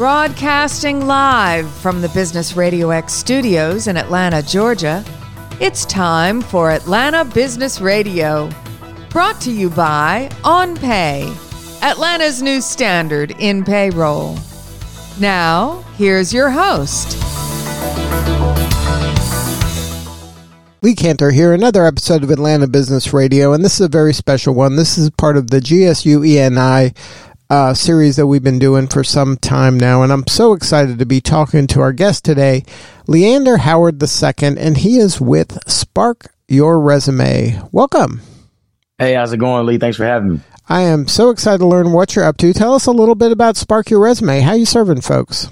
Broadcasting live from the Business Radio X studios in Atlanta, Georgia, it's time for Atlanta Business Radio. Brought to you by OnPay, Atlanta's new standard in payroll. Now, here's your host. Lee Kantor here, another episode of Atlanta Business Radio, and this is a very special one. This is part of the GSU E&I uh, series that we've been doing for some time now, and I'm so excited to be talking to our guest today, Leander Howard II, and he is with Spark Your Resume. Welcome. Hey, how's it going, Lee? Thanks for having me. I am so excited to learn what you're up to. Tell us a little bit about Spark Your Resume. How you serving folks?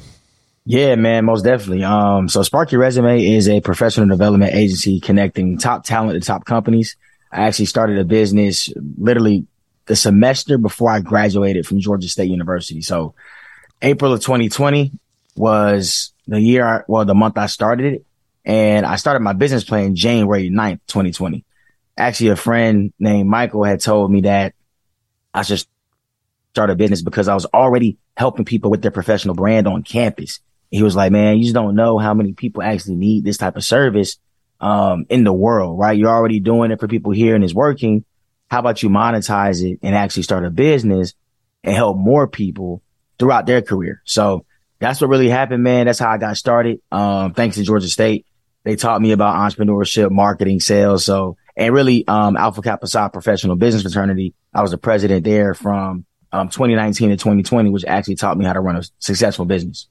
Yeah, man, most definitely. Um, so Spark Your Resume is a professional development agency connecting top talent to top companies. I actually started a business literally the semester before I graduated from Georgia State University. So April of 2020 was the year, I, well, the month I started it. And I started my business plan January 9th, 2020. Actually, a friend named Michael had told me that I should start a business because I was already helping people with their professional brand on campus. He was like, man, you just don't know how many people actually need this type of service um, in the world, right? You're already doing it for people here and it's working how about you monetize it and actually start a business and help more people throughout their career? So that's what really happened, man. That's how I got started. Um, thanks to Georgia State. They taught me about entrepreneurship, marketing, sales. So, and really, um, Alpha Kappa Psi professional business fraternity. I was the president there from, um, 2019 to 2020, which actually taught me how to run a successful business.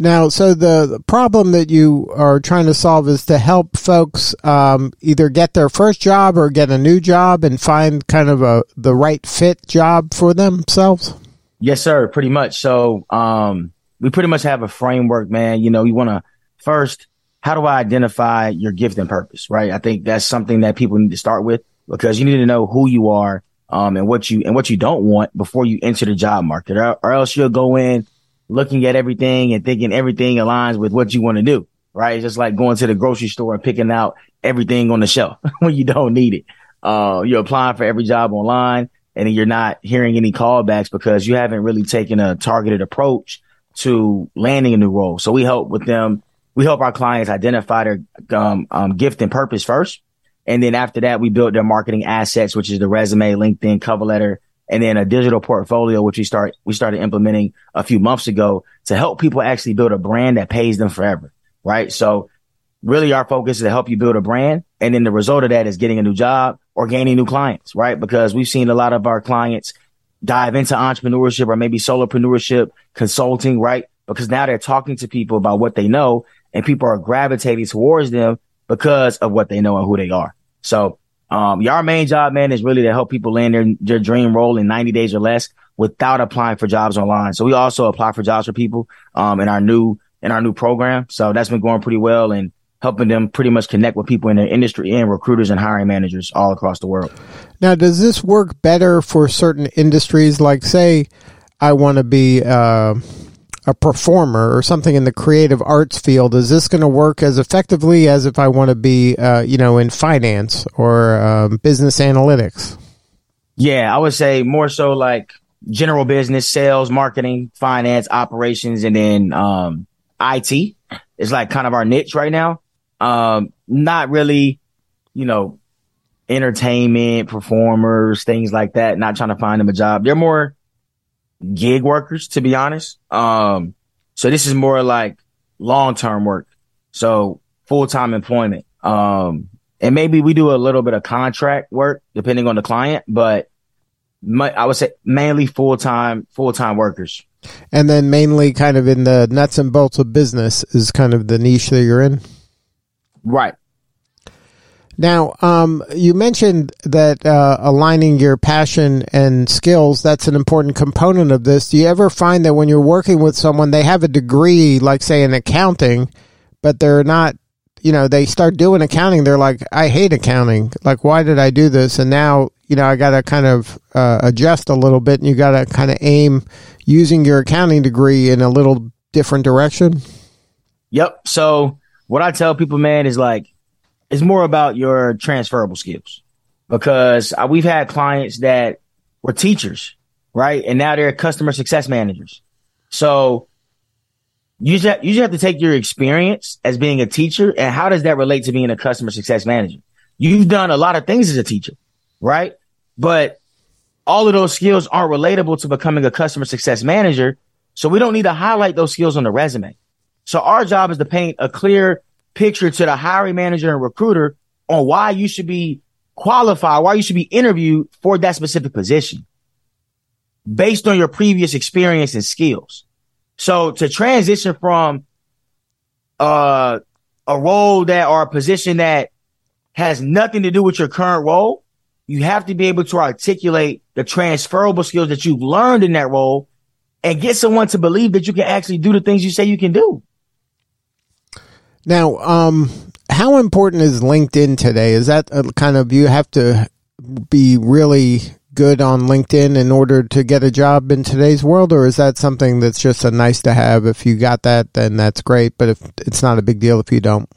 Now, so the, the, problem that you are trying to solve is to help folks um, either get their first job or get a new job and find kind of a the right fit job for themselves. Yes, sir. Pretty much. So, um, we pretty much have a framework, man. You know, you want to first, how do I identify your gift and purpose? Right. I think that's something that people need to start with because you need to know who you are, um, and what you and what you don't want before you enter the job market, or, or else you'll go in looking at everything and thinking everything aligns with what you want to do, right? It's just like going to the grocery store and picking out everything on the shelf when you don't need it. Uh, you're applying for every job online and you're not hearing any callbacks because you haven't really taken a targeted approach to landing a new role. So we help with them. We help our clients identify their um, um, gift and purpose first. And then after that, we build their marketing assets, which is the resume, LinkedIn, cover letter, and then a digital portfolio, which we start, we started implementing a few months ago to help people actually build a brand that pays them forever. Right. So really our focus is to help you build a brand. And then the result of that is getting a new job or gaining new clients. Right. Because we've seen a lot of our clients dive into entrepreneurship or maybe solopreneurship consulting. Right. Because now they're talking to people about what they know and people are gravitating towards them because of what they know and who they are. So um, our main job, man, is really to help people land their, their dream role in 90 days or less without applying for jobs online. So we also apply for jobs for people, um, in our new, in our new program. So that's been going pretty well and helping them pretty much connect with people in their industry and recruiters and hiring managers all across the world. Now, does this work better for certain industries? Like say, I want to be, uh, a performer or something in the creative arts field, is this going to work as effectively as if I want to be, uh, you know, in finance or um, business analytics? Yeah, I would say more so like general business, sales, marketing, finance, operations, and then um, IT is like kind of our niche right now. Um, not really, you know, entertainment, performers, things like that. Not trying to find them a job. They're more gig workers, to be honest. Um, so this is more like long term work. So full time employment. Um, and maybe we do a little bit of contract work depending on the client, but my, I would say mainly full time, full time workers. And then mainly kind of in the nuts and bolts of business is kind of the niche that you're in. Right. Now, um, you mentioned that uh, aligning your passion and skills, that's an important component of this. Do you ever find that when you're working with someone, they have a degree, like say in accounting, but they're not, you know, they start doing accounting, they're like, I hate accounting. Like, why did I do this? And now, you know, I got to kind of uh, adjust a little bit and you got to kind of aim using your accounting degree in a little different direction. Yep. So, what I tell people, man, is like, it's more about your transferable skills because we've had clients that were teachers, right? And now they're customer success managers. So you just, you just have to take your experience as being a teacher and how does that relate to being a customer success manager? You've done a lot of things as a teacher, right? But all of those skills aren't relatable to becoming a customer success manager. So we don't need to highlight those skills on the resume. So our job is to paint a clear picture to the hiring manager and recruiter on why you should be qualified, why you should be interviewed for that specific position based on your previous experience and skills. So to transition from uh, a role that or a position that has nothing to do with your current role, you have to be able to articulate the transferable skills that you've learned in that role and get someone to believe that you can actually do the things you say you can do. Now, um, how important is LinkedIn today? Is that kind of you have to be really good on LinkedIn in order to get a job in today's world, or is that something that's just a nice to have? If you got that, then that's great. But if it's not a big deal if you don't.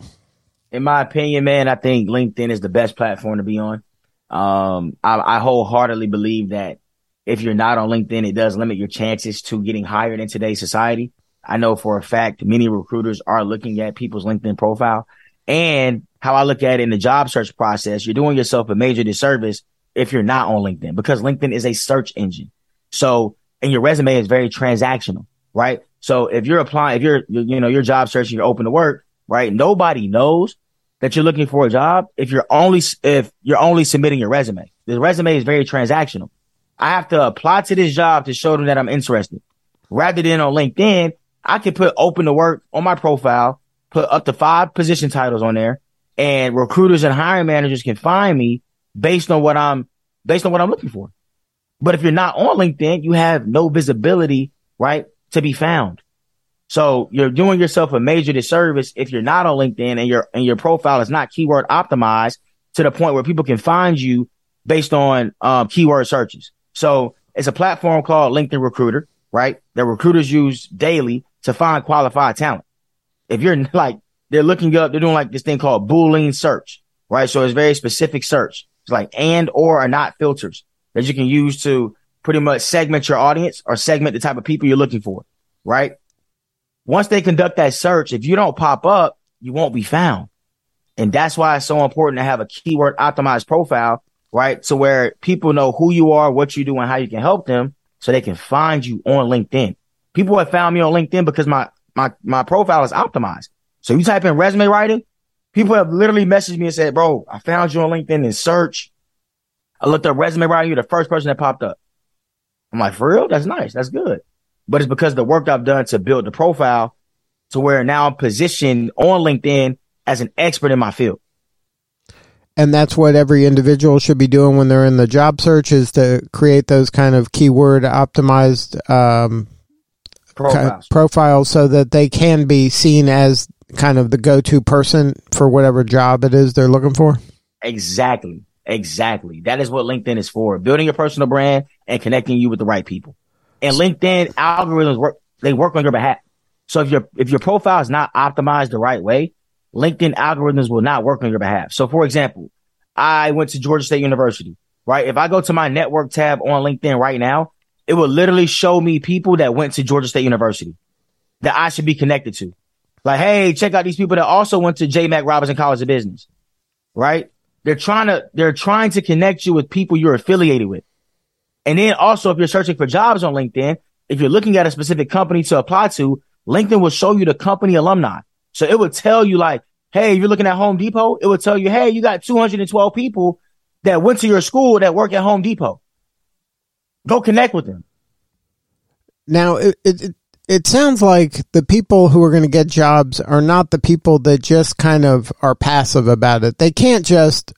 In my opinion, man, I think LinkedIn is the best platform to be on. Um, I, I wholeheartedly believe that if you're not on LinkedIn, it does limit your chances to getting hired in today's society. I know for a fact many recruiters are looking at people's LinkedIn profile and how I look at it in the job search process. You're doing yourself a major disservice if you're not on LinkedIn because LinkedIn is a search engine. So, and your resume is very transactional, right? So if you're applying, if you're, you know, your job searching, you're open to work, right? Nobody knows that you're looking for a job if you're only, if you're only submitting your resume. The resume is very transactional. I have to apply to this job to show them that I'm interested. Rather than on LinkedIn, I can put open to work on my profile, put up to five position titles on there, and recruiters and hiring managers can find me based on what I'm based on what I'm looking for. But if you're not on LinkedIn, you have no visibility, right, to be found. So you're doing yourself a major disservice if you're not on LinkedIn and your and your profile is not keyword optimized to the point where people can find you based on um, keyword searches. So it's a platform called LinkedIn Recruiter, right? That recruiters use daily to find qualified talent. If you're like, they're looking up, they're doing like this thing called Boolean search, right? So it's very specific search. It's like and or are not filters that you can use to pretty much segment your audience or segment the type of people you're looking for, right? Once they conduct that search, if you don't pop up, you won't be found. And that's why it's so important to have a keyword optimized profile, right? So where people know who you are, what you do, and how you can help them so they can find you on LinkedIn. People have found me on LinkedIn because my, my, my profile is optimized. So you type in resume writing, people have literally messaged me and said, bro, I found you on LinkedIn in search. I looked up resume writing. You're the first person that popped up. I'm like, for real? That's nice. That's good. But it's because the work I've done to build the profile to where now I'm positioned on LinkedIn as an expert in my field. And that's what every individual should be doing when they're in the job search is to create those kind of keyword optimized um, profiles. profiles so that they can be seen as kind of the go-to person for whatever job it is they're looking for. Exactly. Exactly. That is what LinkedIn is for. Building your personal brand and connecting you with the right people. And LinkedIn algorithms work, they work on your behalf. So if your, if your profile is not optimized the right way, LinkedIn algorithms will not work on your behalf. So for example, I went to Georgia State University, right? If I go to my network tab on LinkedIn right now, it will literally show me people that went to Georgia State University that I should be connected to. Like, hey, check out these people that also went to J. Mack Robinson College of Business, right? They're trying to, they're trying to connect you with people you're affiliated with. And then also, if you're searching for jobs on LinkedIn, if you're looking at a specific company to apply to, LinkedIn will show you the company alumni. So it would tell you like, hey, you're looking at Home Depot. It would tell you, hey, you got 212 people that went to your school that work at Home Depot. Go connect with them. Now, it, it, it sounds like the people who are going to get jobs are not the people that just kind of are passive about it. They can't just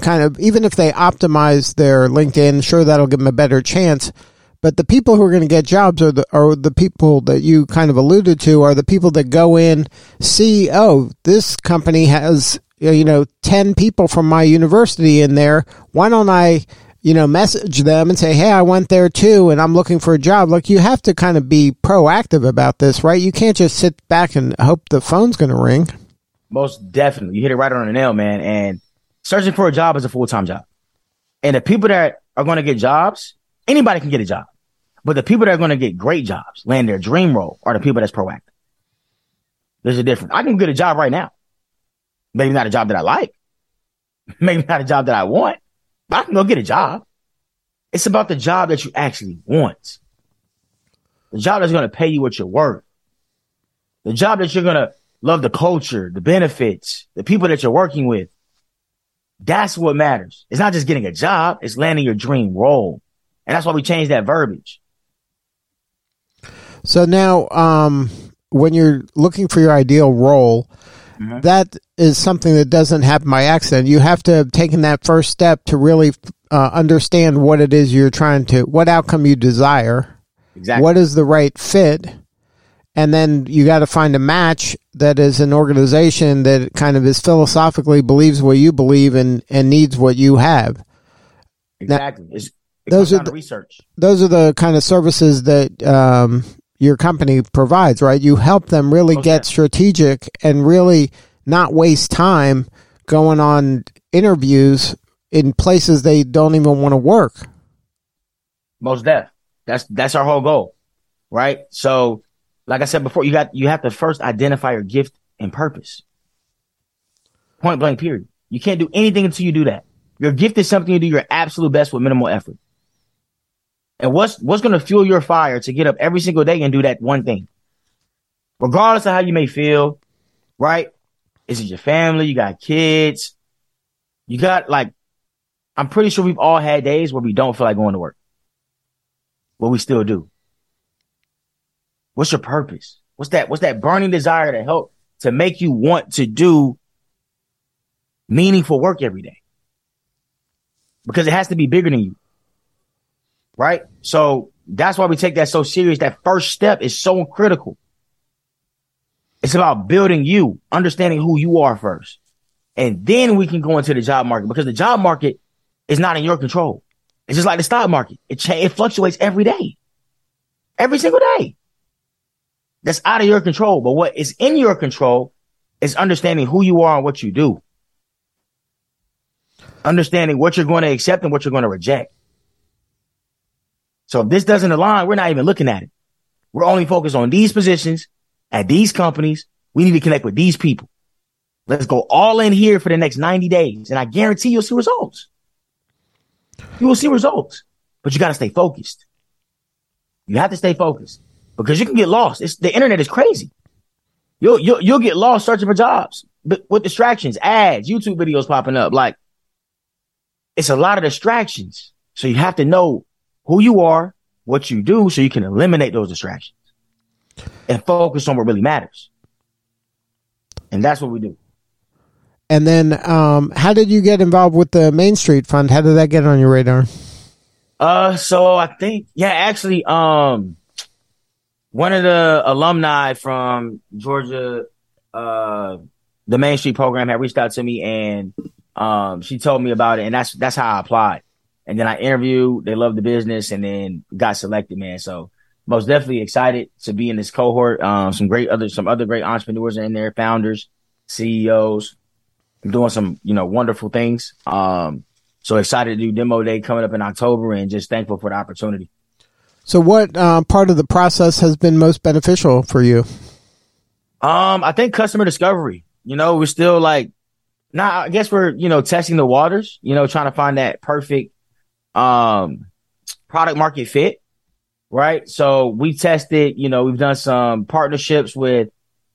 kind of, even if they optimize their LinkedIn, sure, that'll give them a better chance. But the people who are going to get jobs are the, are the people that you kind of alluded to are the people that go in, see, oh, this company has, you know, 10 people from my university in there. Why don't I you know, message them and say, Hey, I went there too and I'm looking for a job. Look, you have to kind of be proactive about this, right? You can't just sit back and hope the phone's going to ring. Most definitely. You hit it right on the nail, man. And searching for a job is a full time job. And the people that are going to get jobs, anybody can get a job. But the people that are going to get great jobs, land their dream role, are the people that's proactive. There's a difference. I can get a job right now. Maybe not a job that I like. Maybe not a job that I want, but I can go get a job. It's about the job that you actually want. The job that's going to pay you what you're worth. The job that you're going to love the culture, the benefits, the people that you're working with. That's what matters. It's not just getting a job. It's landing your dream role. And that's why we changed that verbiage. So now, um, when you're looking for your ideal role, mm-hmm. that is something that doesn't happen by accident. You have to have taken that first step to really uh, understand what it is you're trying to, what outcome you desire, exactly. what is the right fit, and then you got to find a match that is an organization that kind of is philosophically believes what you believe and and needs what you have. Exactly. Now, those are the, research. Those are the kind of services that um, your company provides, right? You help them really oh, get strategic and really not waste time going on interviews in places they don't even want to work. Most deaf. That's that's our whole goal, right? So, like I said before, you got you have to first identify your gift and purpose. Point blank. Period. You can't do anything until you do that. Your gift is something you do your absolute best with minimal effort. And what's what's going to fuel your fire to get up every single day and do that one thing? Regardless of how you may feel, right? Is it your family? You got kids? You got like I'm pretty sure we've all had days where we don't feel like going to work. But we still do. What's your purpose? What's that? What's that burning desire to help to make you want to do meaningful work every day? Because it has to be bigger than you right? So that's why we take that so serious. That first step is so critical. It's about building you, understanding who you are first. And then we can go into the job market because the job market is not in your control. It's just like the stock market. It cha- it fluctuates every day. Every single day. That's out of your control. But what is in your control is understanding who you are and what you do. Understanding what you're going to accept and what you're going to reject. So if this doesn't align, we're not even looking at it. We're only focused on these positions at these companies. We need to connect with these people. Let's go all in here for the next 90 days. And I guarantee you'll see results. You will see results, but you got to stay focused. You have to stay focused because you can get lost. It's the internet is crazy. You'll, you'll, you'll get lost searching for jobs but with distractions, ads, YouTube videos popping up. Like it's a lot of distractions. So you have to know who you are, what you do, so you can eliminate those distractions and focus on what really matters. And that's what we do. And then, um, how did you get involved with the Main Street Fund? How did that get on your radar? Uh, so I think, yeah, actually, um, one of the alumni from Georgia, uh, the Main Street program had reached out to me and, um, she told me about it, and that's that's how I applied. And then I interviewed, they loved the business and then got selected, man. So most definitely excited to be in this cohort. Um, some great other, some other great entrepreneurs in there, founders, CEOs, doing some, you know, wonderful things. Um, so excited to do demo day coming up in October and just thankful for the opportunity. So what uh, part of the process has been most beneficial for you? Um, I think customer discovery. You know, we're still like, now I guess we're, you know, testing the waters, you know, trying to find that perfect um, product market fit, right? So we tested, you know, we've done some partnerships with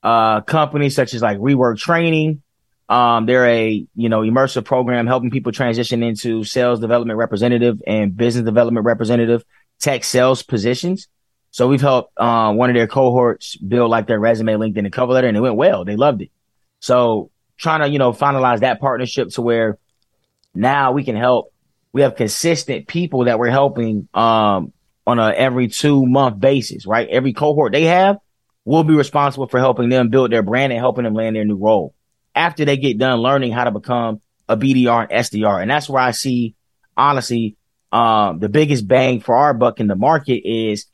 uh, companies such as like Rework Training. Um, they're a, you know, immersive program helping people transition into sales development representative and business development representative tech sales positions. So we've helped uh, one of their cohorts build like their resume, LinkedIn, and cover letter, and it went well. They loved it. So trying to, you know, finalize that partnership to where now we can help we have consistent people that we're helping um, on a every two month basis, right? Every cohort they have, we'll be responsible for helping them build their brand and helping them land their new role after they get done learning how to become a BDR and SDR. And that's where I see, honestly, um, the biggest bang for our buck in the market is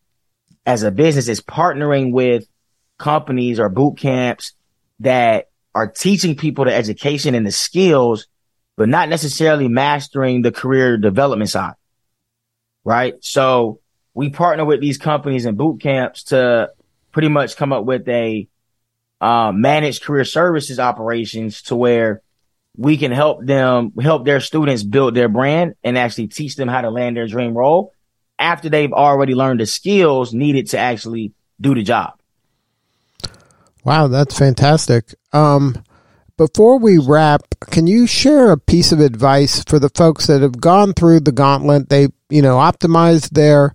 as a business is partnering with companies or boot camps that are teaching people the education and the skills but not necessarily mastering the career development side. Right. So we partner with these companies and boot camps to pretty much come up with a uh, managed career services operations to where we can help them help their students build their brand and actually teach them how to land their dream role after they've already learned the skills needed to actually do the job. Wow, that's fantastic. Um, before we wrap, can you share a piece of advice for the folks that have gone through the gauntlet? They, you know, optimized their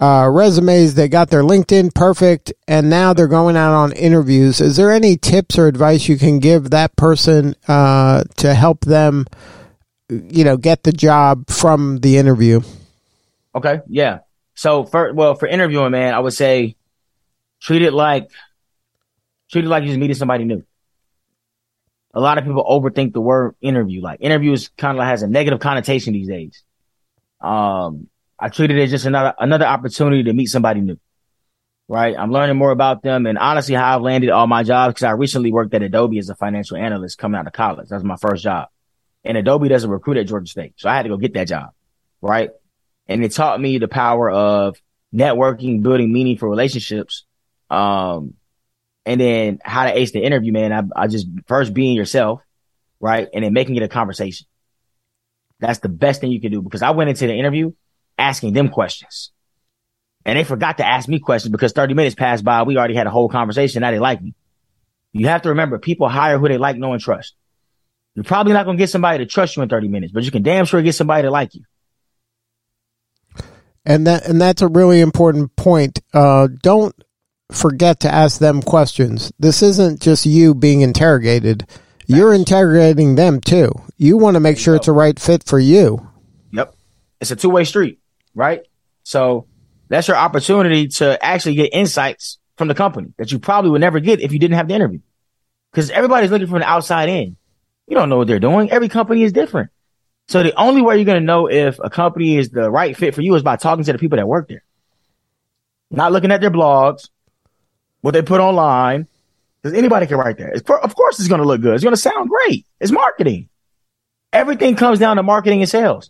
uh, resumes, they got their LinkedIn perfect, and now they're going out on interviews. Is there any tips or advice you can give that person uh, to help them, you know, get the job from the interview? Okay, yeah. So for well, for interviewing, man, I would say treat it like treat it like you're meeting somebody new. A lot of people overthink the word interview. Like interviews kind of has a negative connotation these days. Um, I treat it as just another another opportunity to meet somebody new. Right. I'm learning more about them and honestly how I've landed all my jobs because I recently worked at Adobe as a financial analyst coming out of college. That was my first job. And Adobe doesn't recruit at Georgia State. So I had to go get that job. Right. And it taught me the power of networking, building meaningful relationships. Um, and then how to ace the interview, man. I, I just first being yourself, right? And then making it a conversation. That's the best thing you can do because I went into the interview asking them questions. And they forgot to ask me questions because 30 minutes passed by. We already had a whole conversation. Now they like me. You have to remember people hire who they like, know, and trust. You're probably not going to get somebody to trust you in 30 minutes, but you can damn sure get somebody to like you. And that and that's a really important point. Uh, don't forget to ask them questions. This isn't just you being interrogated. You're interrogating them too. You want to make sure it's a right fit for you. Yep. It's a two way street right? So that's your opportunity to actually get insights from the company that you probably would never get if you didn't have the interview. Because everybody's looking from the outside in. You don't know what they're doing. Every company is different. So the only way you're going to know if a company is the right fit for you is by talking to the people that work there. Not looking at their blogs, what they put online, because anybody can write that. of course, it's going to look good. It's going to sound great. It's marketing. Everything comes down to marketing and sales.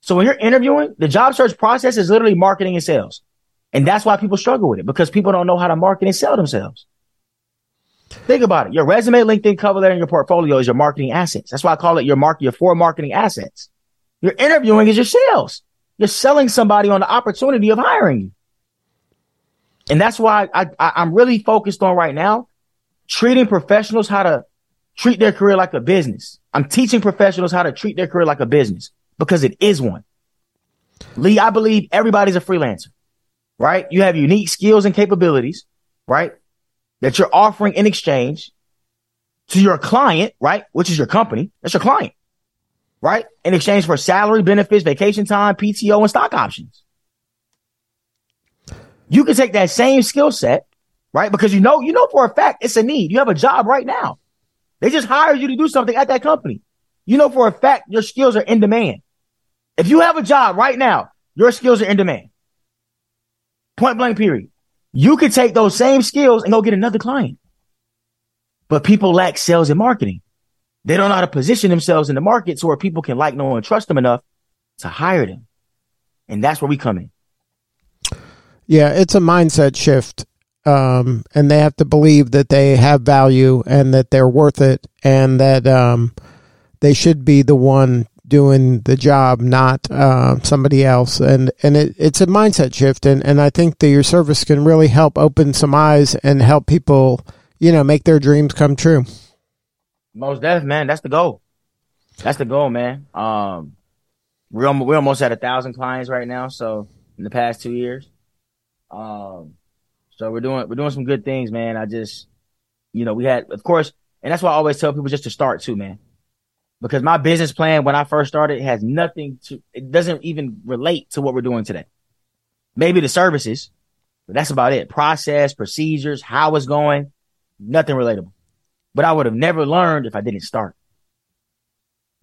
So when you're interviewing, the job search process is literally marketing and sales. And that's why people struggle with it because people don't know how to market and sell themselves. Think about it. Your resume, LinkedIn cover letter, and your portfolio is your marketing assets. That's why I call it your mark, your four marketing assets. Your interviewing is your sales. You're selling somebody on the opportunity of hiring you. And that's why I, I, I'm really focused on right now treating professionals how to treat their career like a business. I'm teaching professionals how to treat their career like a business because it is one. Lee, I believe everybody's a freelancer, right? You have unique skills and capabilities, right? That you're offering in exchange to your client, right? Which is your company. That's your client, right? In exchange for salary, benefits, vacation time, PTO, and stock options. You can take that same skill set, right? Because you know, you know for a fact it's a need. You have a job right now. They just hired you to do something at that company. You know for a fact your skills are in demand. If you have a job right now, your skills are in demand. Point blank, period. You could take those same skills and go get another client. But people lack sales and marketing. They don't know how to position themselves in the market so where people can like, know, and trust them enough to hire them. And that's where we come in. Yeah, it's a mindset shift. Um, and they have to believe that they have value and that they're worth it and that um, they should be the one doing the job, not uh, somebody else. And and it, it's a mindset shift, and and I think that your service can really help open some eyes and help people, you know, make their dreams come true. Most definitely, man. That's the goal. That's the goal, man. Um, we're we're almost at a thousand clients right now. So in the past two years, um, so we're doing we're doing some good things, man. I just, you know, we had, of course, and that's why I always tell people just to start too, man because my business plan when I first started has nothing to, it doesn't even relate to what we're doing today. Maybe the services, but that's about it. Process, procedures, how it's going, nothing relatable. But I would have never learned if I didn't start.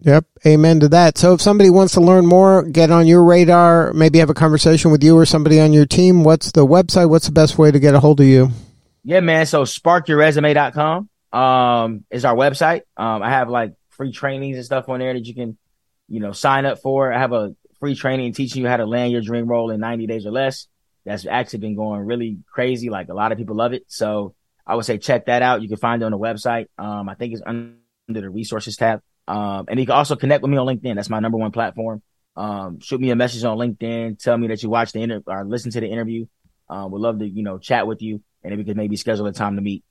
Yep. Amen to that. So if somebody wants to learn more, get on your radar, maybe have a conversation with you or somebody on your team, what's the website? What's the best way to get a hold of you? Yeah, man. So sparkyourresume.com um, is our website. Um, I have like free trainings and stuff on there that you can, you know, sign up for. I have a free training teaching you how to land your dream role in 90 days or less. That's actually been going really crazy. Like a lot of people love it. So, I would say check that out. You can find it on the website. Um, I think it's under the resources tab. Um, and you can also connect with me on LinkedIn. That's my number one platform. Um, shoot me a message on LinkedIn. Tell me that you watched the interview or listen to the interview. Um, would love to, you know, chat with you and if we could maybe schedule a time to meet.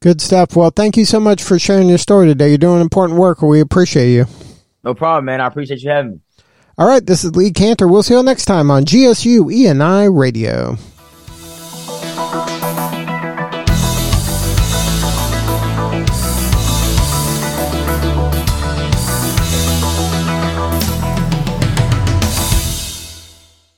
Good stuff. Well, thank you so much for sharing your story today. You're doing important work. We appreciate you. No problem, man. I appreciate you having me. All right. This is Lee Kantor. We'll see you next time on GSU E&I Radio.